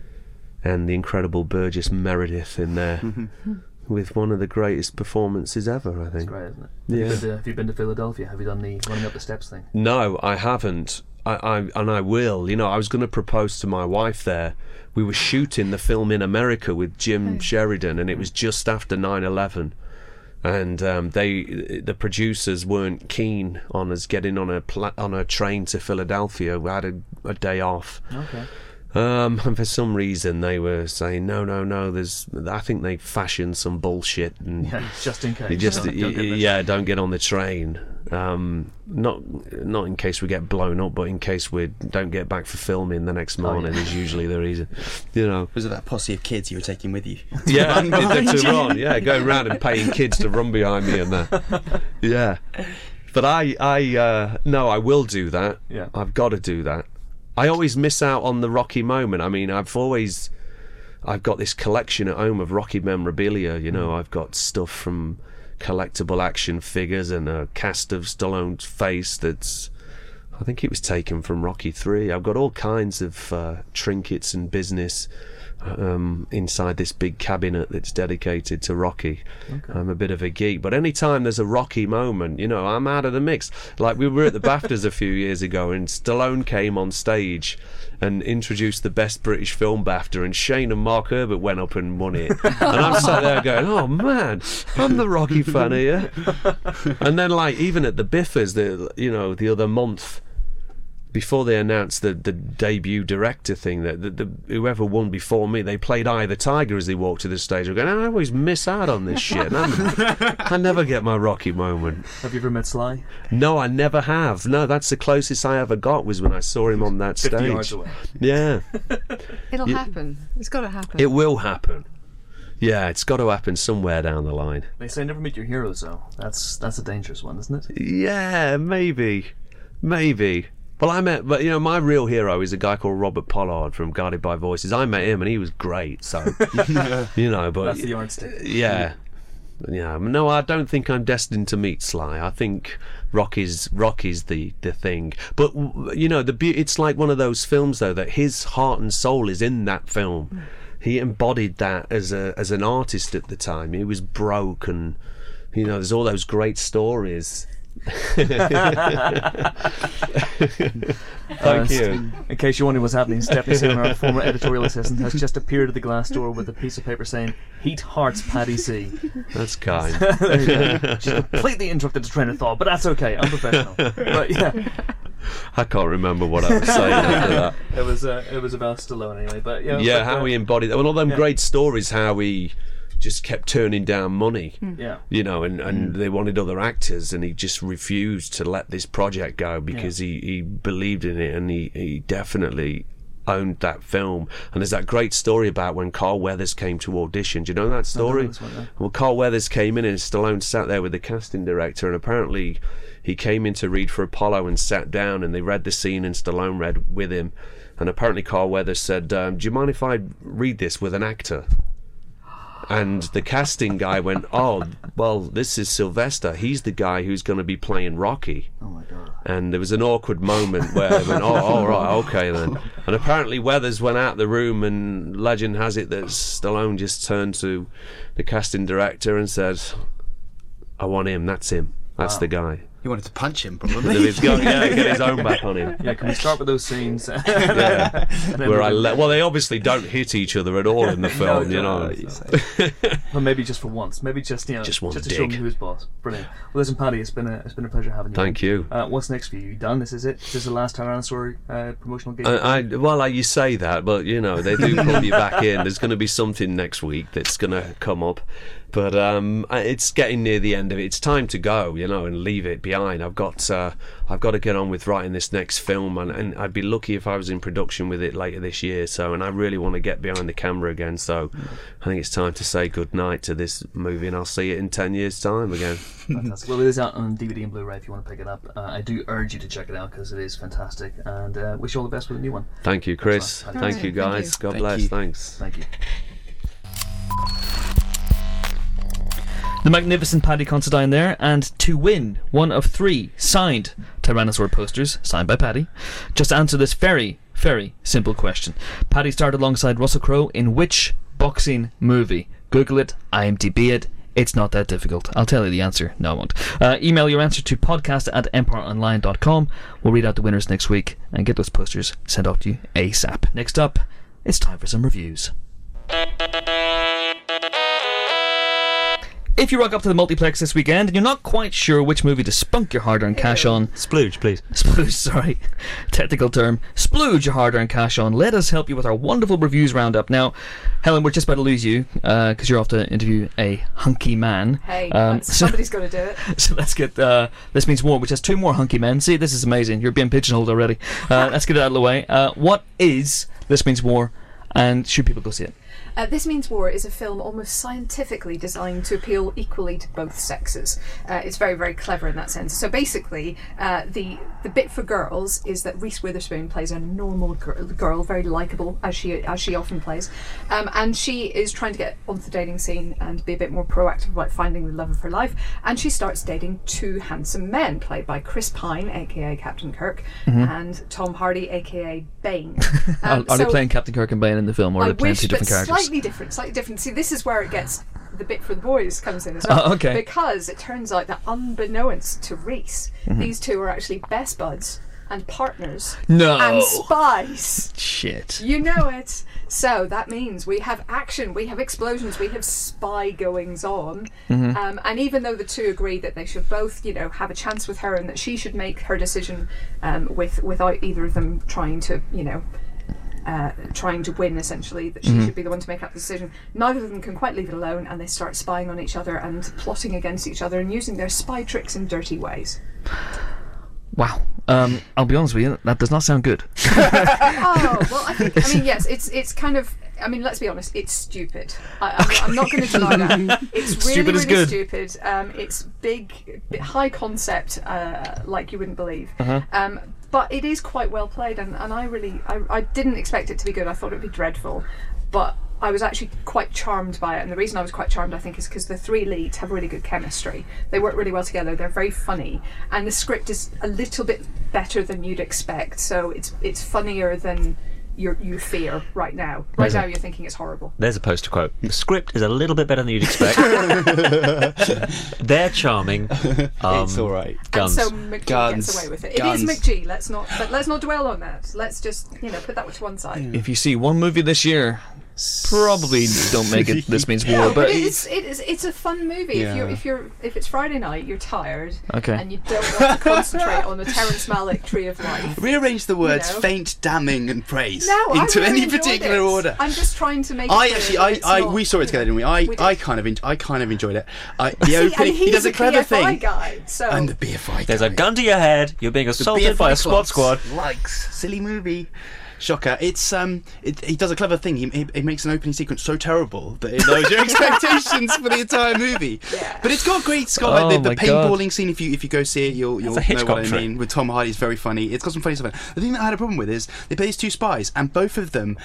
and the incredible Burgess Meredith in there with one of the greatest performances ever I think
Great, isn't it?
Yeah.
Have you, to, have you been to Philadelphia? Have you done the running up the steps thing?
No, I haven't. I, I and I will. You know, I was going to propose to my wife there. We were shooting the film in America with Jim Sheridan, and it was just after 9/11. And um, they, the producers, weren't keen on us getting on a pla- on a train to Philadelphia. We had a, a day off.
Okay.
Um, and for some reason, they were saying, "No, no, no." There's, I think they fashioned some bullshit, and
Yeah, just in case.
just
Don't- don't get
yeah, don't get on the train. Um, not not in case we get blown up, but in case we don't get back for filming the next morning is usually the reason. You know.
Was it that posse of kids you were taking with you?
Yeah,
Run
to run. Yeah, going around and paying kids to run behind me and that. Yeah, but I, I, uh, no, I will do that.
Yeah.
I've got to do that. I always miss out on the Rocky moment. I mean, I've always, I've got this collection at home of Rocky memorabilia. You know, I've got stuff from collectible action figures and a cast of Stallone's face that's. I think it was taken from Rocky Three. I've got all kinds of uh, trinkets and business um, inside this big cabinet that's dedicated to Rocky. I'm a bit of a geek, but anytime there's a Rocky moment, you know, I'm out of the mix. Like we were at the BAFTAs a few years ago, and Stallone came on stage and introduced the best British film BAFTA, and Shane and Mark Herbert went up and won it. And I'm sat there going, "Oh man, I'm the Rocky fan here." And then, like, even at the BIFAs, the you know, the other month before they announced the, the debut director thing, that the, the, whoever won before me, they played Eye the Tiger as they walked to the stage. I'm going, ah, I always miss out on this shit. I'm- I never get my Rocky moment.
Have you ever met Sly?
No, I never have. No, that's the closest I ever got was when I saw him on that
50
stage.
yards away.
Yeah,
It'll
Yeah.
happen. It's got to happen.
it will happen. Yeah, it's got to happen somewhere down the line.
They say never meet your heroes, though. That's that's a dangerous one, isn't it?
Yeah, maybe, maybe. Well, I met, but you know, my real hero is a guy called Robert Pollard from Guided by Voices. I met him, and he was great. So, you know, but
That's the yardstick.
yeah, yeah. No, I don't think I'm destined to meet Sly. I think rock Rocky's Rocky's the the thing. But you know, the beau- it's like one of those films though that his heart and soul is in that film. Hmm. He embodied that as a as an artist at the time. He was broke and. You know, there's all those great stories. Thank
Uh,
you.
In case you're wondering what's happening, Stephanie Seymour, our former editorial assistant, has just appeared at the glass door with a piece of paper saying, Heat Hearts Paddy C.
That's kind.
There. She's completely interrupted the train of thought, but that's okay. I'm professional. But yeah,
I can't remember what I was saying after that.
it was uh, it was about Stallone anyway. But yeah,
Yeah,
but,
how
uh,
he embodied that. Well, all them
yeah.
great stories, how he just kept turning down money.
yeah.
You know, and, and they wanted other actors, and he just refused to let this project go because he, he believed in it, and he, he definitely owned that film. And there's that great story about when Carl Weathers came to audition. Do you know that story?
this one.
Well, Carl Weathers came in and Stallone sat there with the casting director, and apparently he came in to read for Apollo and sat down, and they read the scene, and Stallone read with him. And apparently Carl Weathers said, um, "Do you mind if I read this with an actor?" And the casting guy went, "Oh, well, this is Sylvester. He's the guy who's going to be playing Rocky."
Oh my god.
And there was an awkward moment where they went, "Oh, all right, okay then." And apparently Weathers went out the room, and legend has it that Stallone just turned to the casting director and said, "I want him. That's him. That's the guy."
He wanted to punch him, probably.
he's yeah, get his own back on him.
Yeah, can we start with those scenes?
Yeah. Where I
can-
le- well, they obviously don't hit each other at all in the film, you know.
Well, maybe just for once. Maybe just you know,
Just one
to show me who's boss. Brilliant. Well, listen, Paddy, it's been a it's been a pleasure having you.
Thank you.
Uh, what's next for you? You done? This is it. This is the last Tyrannosaur uh, promotional gig.
I, I well, I, you say that, but you know they do pull you back in. There's going to be something next week that's going to come up, but um, it's getting near the end of it. It's time to go, you know, and leave it behind. I've got uh, I've got to get on with writing this next film, and, and I'd be lucky if I was in production with it later this year. So, and I really want to get behind the camera again. So, I think it's time to say good night to this movie, and I'll see it in ten years' time again.
Fantastic. Well, it is out on DVD and Blu-ray if you want to pick it up. Uh, I do urge you to check it out because it is fantastic. And uh, wish you all the best with the new one.
Thank you, Chris. Thank you,
Thank
guys.
you.
God
Thank
bless.
you.
Thanks.
Thank you. The magnificent Paddy Considine there, and to win one of three signed Tyrannosaur posters, signed by Paddy, just answer this very, very simple question. Paddy starred alongside Russell Crowe in which boxing movie? Google it, IMDb it. It's not that difficult. I'll tell you the answer. No, I won't. Uh, email your answer to podcast at empireonline.com. We'll read out the winners next week and get those posters sent out to you ASAP. Next up, it's time for some reviews. If you rock up to the multiplex this weekend and you're not quite sure which movie to spunk your hard-earned cash on,
Splooge, please.
splooge, sorry, technical term, splooge your hard-earned cash on, let us help you with our wonderful reviews roundup. Now, Helen, we're just about to lose you because you're off to interview a hunky man.
Hey,
Um,
that's-
so-
somebody's got to do it.
so let's get uh, this means more, which has two more hunky men. See, this is amazing. You're being pigeonholed already. Uh, let's get it out of the way. Uh, what is this means more, and should people go see it?
Uh, this Means War is a film almost scientifically designed to appeal equally to both sexes. Uh, it's very, very clever in that sense. So basically, uh, the the bit for girls is that Reese Witherspoon plays a normal girl, girl very likable as she as she often plays, um, and she is trying to get onto the dating scene and be a bit more proactive about finding the love of her life. And she starts dating two handsome men, played by Chris Pine, aka Captain Kirk, and Tom Hardy, aka Bane.
Are,
Um,
are they
so-
playing Captain Kirk and Bane in the film, or are
I
they playing
wish,
two different characters?
Slightly different, slightly different. See, this is where it gets the bit for the boys comes in as well.
Oh, okay.
Because it turns out that unbeknownst to Reese,
Mm-hmm.
these two are actually best buds and partners
No.
and spies.
Shit.
You know it. So that means we have action, we have explosions, we have spy goings on.
Mm-hmm.
Um, and even though the two agree that they should both, you know, have a chance with her and that she should make her decision um, with without either of them trying to, you know, uh, trying to win essentially, that she
Mm-hmm.
should be the one to make that decision. Neither of them can quite leave it alone, and they start spying on each other and plotting against each other and using their spy tricks in dirty ways.
Wow. Um, I'll be honest with you, that does not sound good.
Oh well, I think I mean yes, it's it's kind of. I mean, let's be honest, it's stupid. I, I'm, I'm not going to deny that. It's really,
Stupid
really
good.
stupid. Um, it's big, high concept, uh, like you wouldn't believe.
Uh-huh.
Um, but it is quite well played, and, and I really, I, I didn't expect it to be good. I thought it would be dreadful, but I was actually quite charmed by it. And the reason I was quite charmed, I think, is because the three leads have really good chemistry. They work really well together. They're very funny, and the script is a little bit better than you'd expect. So it's it's funnier than you you fear right now. Right now, you're thinking it's horrible.
There's a poster quote. The script is a little bit better than you'd expect. They're charming. Um,
it's all right.
Guns.
And so McG
Guns.
gets away with it. It
Guns.
is McG. Let's not, but let's not dwell on that. Let's just, you know, put that to one side.
If you see one movie this year, probably don't make it. This means war,
No,
but
but it's it is it's a fun movie. Yeah. If you're if you're if it's Friday night, you're tired,
Okay.
and you don't want to concentrate on the Terrence Malick Tree of Life.
Rearrange the words
know.
faint, damning, and praise
No,
into
really
any particular
it.
order.
I'm just trying to make. It
I actually, I, I,
not,
we saw it together, didn't we? I,
we did.
I kind of, en- I kind of enjoyed it. I, the
See,
opening, he does a clever
BFI
thing,
guy. So
and the BFI.
There's a gun to your head. You're being assaulted by a SWAT squad.
Likes silly movie. Shocker! It's um, it, he does a clever thing. He, he, he makes an opening sequence so terrible that it lowers your expectations for the entire movie.
Yeah.
But it's got great. It's got
Oh
like the,
my
the
God.
paintballing scene. If you if you go see it, you'll you'll know
Hitchcock
what I
trick.
mean. With Tom Hardy, it's very funny. It's got some funny stuff. in it. The thing that I had a problem with is they play these two spies, and both of them.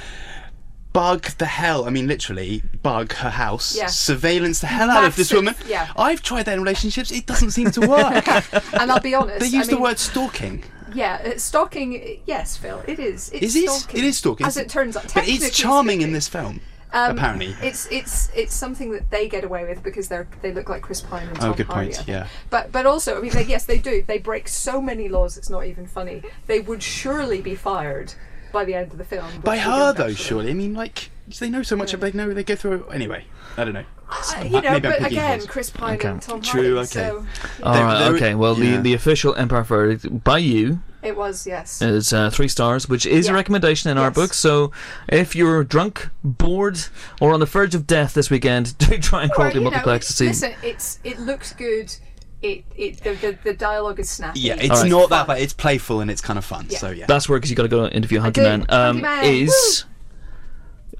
Bug the hell, I mean literally, bug her house,
Yeah.
surveillance the hell out of this woman.
yeah.
I've tried that in relationships, it doesn't seem to work.
And I'll be honest.
they use
I
the word stalking.
Yeah, uh, stalking. Yes, Phil. It is. It's
Is it?
Stalking,
It is stalking.
As it turns out,
But it's charming in this film,
Um,
apparently.
It's it's it's something that they get away with because they're they look like Chris Pine and Tom
Oh, good
Hardy.
point, yeah.
But but also, I mean, like, yes, they do. They break so many laws. It's not even funny. They would surely be fired by the end of the film.
By her though,
actually-
surely. I mean, like they know so much. Of they know they go through. Anyway, I don't know.
Uh, you know,
Maybe
but again,
his.
Chris Pine
Okay.
and Tom
True,
Hardy.
okay.
So
All
There-
okay. Well,
yeah.
the, the official Empire verdict by you
it was yes.
is uh, three stars, which is a recommendation in our book. So, if you're drunk, bored, or on the verge of death this weekend, do try and
Or,
Quality
you know,
Multiplex to see.
Listen, it's it looks good. It it the the, the dialogue is snappy.
Yeah, it's
Alright.
not that bad. It's playful and it's kind of fun.
Yeah.
So yeah.
That's where because you got to go interview Hunky. Man. Um,
Hunky Man,
is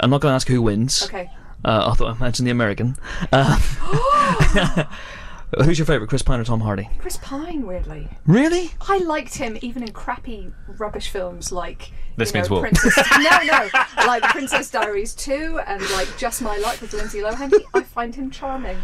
I'm not going to ask who wins.
Okay.
Uh, although I imagine the American. Uh, who's your favorite, Chris Pine or Tom Hardy?
Chris Pine, weirdly.
Really?
I liked him even in crappy rubbish films like
This
you know,
Means War.
Princess no, no, like Princess Diaries 2 and like Just My Luck with Lindsay Lohan. He, I find him charming.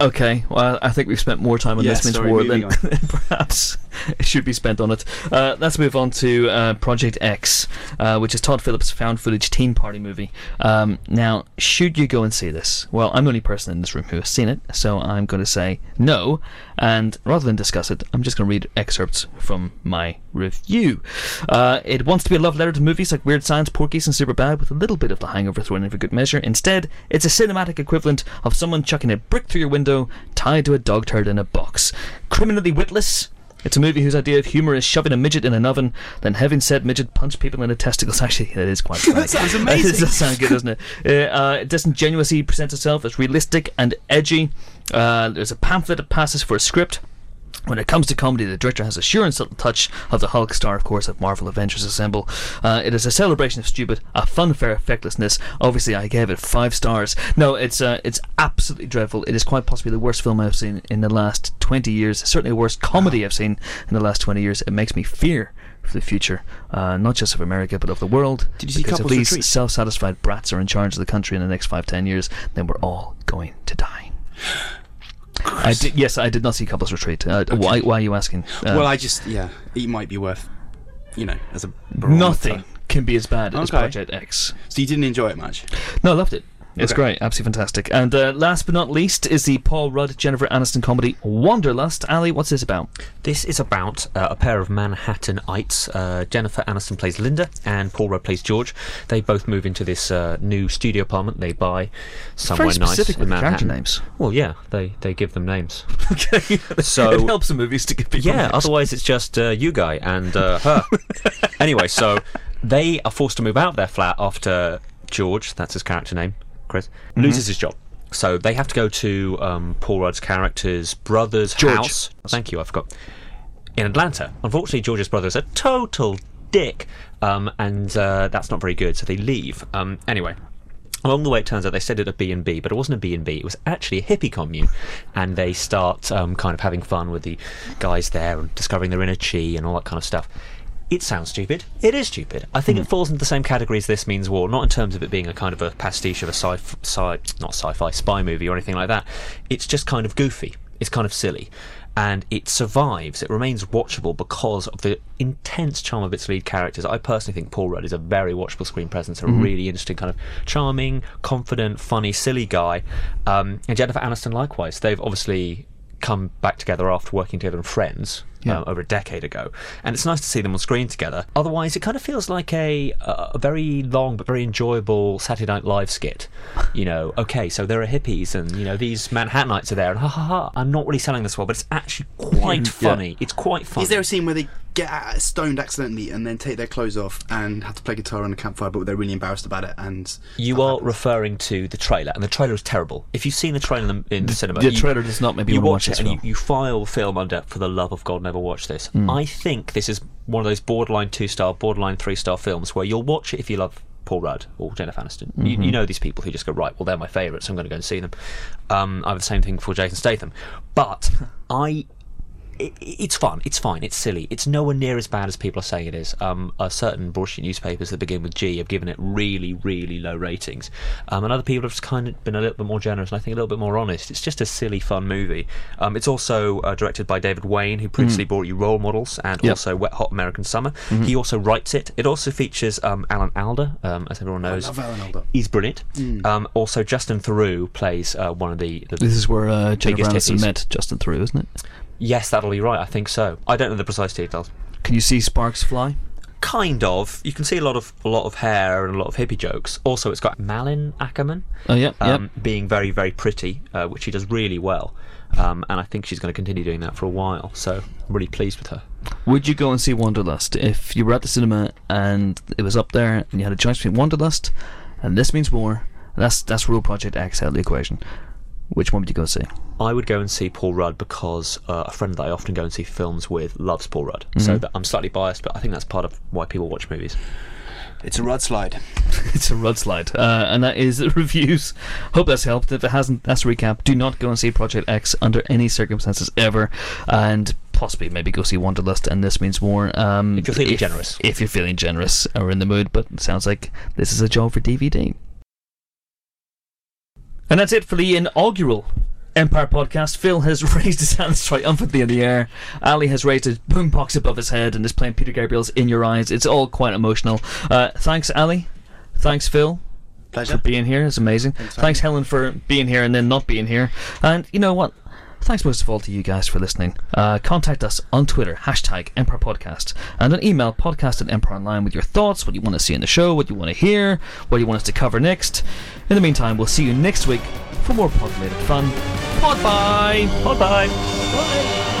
Okay, well, I think we've spent more time on
Yeah,
this Mince
sorry,
War
moving
than
on.
perhaps it should be spent on it. Uh, let's move on to uh, Project X, uh, which is Todd Phillips' found footage teen party movie. Um, now, should you go and see this? Well, I'm the only person in this room who has seen it, so I'm going to say no. And rather than discuss it, I'm just going to read excerpts from my review. Uh, it wants to be a love letter to movies like Weird Science, Porky's, and Superbad with a little bit of The Hangover thrown in for good measure. Instead, it's a cinematic equivalent of someone chucking a brick through your window tied to a dog turd in a box. Criminally witless. It's a movie whose idea of humour is shoving a midget in an oven, then having said midget punch people in the testicles. Actually, that is quite funny.
That sounds amazing.
does sound good, doesn't it? Uh, uh, it disingenuously presents itself as realistic and edgy. Uh, there's a pamphlet that passes for a script. When it comes to comedy, the director has a sure and subtle touch of the Hulk star, of course, of Marvel Avengers Assemble. Uh, it is a celebration of stupid, a funfair effectlessness. Obviously, I gave it five stars. No, it's uh, it's absolutely dreadful. It is quite possibly the worst film I've seen in the last 20 years. Certainly the worst comedy I've seen in the last 20 years. It makes me fear for the future, uh, not just of America, but of the world.
Did you see
because if these
Retreat?
self-satisfied brats are in charge of the country in the next five, ten years, then we're all going to die. I did, yes, I did not see Couples Retreat. Uh, why, why are you asking? Uh,
well, I just yeah, it might be worth, you know, as a barometer.
nothing can be as bad as Project X.
So you didn't enjoy it much.
No, I loved it. It's
Okay.
great, absolutely fantastic. And uh, last but not least is the Paul Rudd Jennifer Aniston comedy Wanderlust. Ali, what's this about?
This is about uh, a pair of Manhattanites. Uh, Jennifer Aniston plays Linda, and Paul Rudd plays George. They both move into this uh, new studio apartment they buy somewhere
Very
nice
specific
in
with the character
Manhattan.
names.
Well, yeah, they they give them names.
Okay,
So-
it helps the movies to give people
Yeah,
names.
otherwise it's just uh, you guy and uh, her. anyway, so they are forced to move out of their flat after George, that's his character name, Chris,
Mm-hmm.
loses his job. So they have to go to um, Paul Rudd's character's brother's
George.
house. Thank you, I forgot. In Atlanta. Unfortunately, George's brother is a total dick, um, and uh, that's not very good. So they leave. Um, anyway, Along the way, it turns out they said it a B and B, but it wasn't a B and B. It was actually a hippie commune, and they start um, kind of having fun with the guys there and discovering their inner chi and all that kind of stuff. It sounds stupid. It is stupid. I think it falls into the same category as This Means War, not in terms of it being a kind of a pastiche of a sci, sci not sci-fi spy movie or anything like that. It's just kind of goofy. It's kind of silly. And it survives. It remains watchable because of the intense charm of its lead characters. I personally think Paul Rudd is a very watchable screen presence, a really interesting kind of charming, confident, funny, silly guy. Um, and Jennifer Aniston likewise. They've obviously come back together after working together in Friends
Yeah.
uh, over a decade ago, and it's nice to see them on screen together. Otherwise, it kind of feels like a a very long but very enjoyable Saturday Night Live skit. You know, okay, so there are hippies, and you know these Manhattanites are there, and ha ha ha. I'm not really selling this well, but it's actually quite funny. It's quite funny.
Is there a scene where they get stoned accidentally and then take their clothes off and have to play guitar on a campfire, but they're really embarrassed about it. And
You are
happens.
referring to the trailer, and the trailer is terrible. If you've seen the trailer in the, in the cinema,
the
you-
trailer does not make me
you
wanna
watch
watch
it
this
and you, you file film under for the love of God, never watch this.
Hmm.
I think this is one of those borderline two star, borderline three star films where you'll watch it if you love Paul Rudd or Jennifer Aniston. You,
Mm-hmm.
you know these people who just go right, well they're my favourites, So I'm going to go and see them. Um, I have the same thing for Jason Statham, but I it, it's fun. It's fine. It's silly. It's nowhere near as bad as people are saying it is. Um, uh, certain bullshit newspapers that begin with G have given it really, really low ratings, um, and other people have just kind of been a little bit more generous and I think a little bit more honest. It's just a silly, fun movie. Um, it's also uh, directed by David Wain, who previously brought you Role Models and
Yep.
also Wet Hot American Summer. He also writes it. It also features um, Alan Alda, um, as everyone knows.
love Alan Alda.
He's brilliant. Um, also, Justin Theroux plays uh, one of the, the
This is where uh, Jennifer Aniston met Justin Theroux, isn't it?
Yes, that'll be right. I think so. I don't know the precise details.
Can you see sparks fly?
kind of. You can see a lot of a lot of hair and a lot of hippie jokes. Also, it's got Malin Akerman
Oh, yeah,
um,
yep.
being very very pretty, uh, which she does really well. Um, and I think she's going to continue doing that for a while. So I'm really pleased with her.
Would you go and see Wanderlust if you were at the cinema and it was up there and you had a choice between Wanderlust and This Means More? That's that's Real Project X out of the equation. Which one would you go see?
I would go and see Paul Rudd because uh, a friend that I often go and see films with loves Paul Rudd. So that I'm slightly biased, but I think that's part of why people watch movies.
It's a Rudd slide.
it's a mudslide, uh, and that is reviews. Hope that's helped. If it hasn't, that's a recap. Do not go and see Project X under any circumstances ever, and possibly maybe go see Wanderlust. And this means more. Um,
If you're feeling generous.
if you're feeling generous or in the mood. But it sounds like this is a job for DVD. And that's it for the inaugural Empire podcast. Phil has raised his hands triumphantly in the air. Ali has raised his boombox above his head and is playing Peter Gabriel's In Your Eyes. It's all quite emotional. Uh, thanks, Ali. Thanks, Phil
Pleasure.
for being here. It's amazing.
Thanks,
Thanks, Helen, for being here and then not being here. And you know what? Thanks most of all to you guys for listening. Uh, contact us on Twitter, hashtag Empire Podcast, and an email, podcast at Empire Online, with your thoughts, what you want to see in the show, what you want to hear, what you want us to cover next. In the meantime, we'll see you next week for more pod related fun. Pod bye!
Bye bye.
Bye!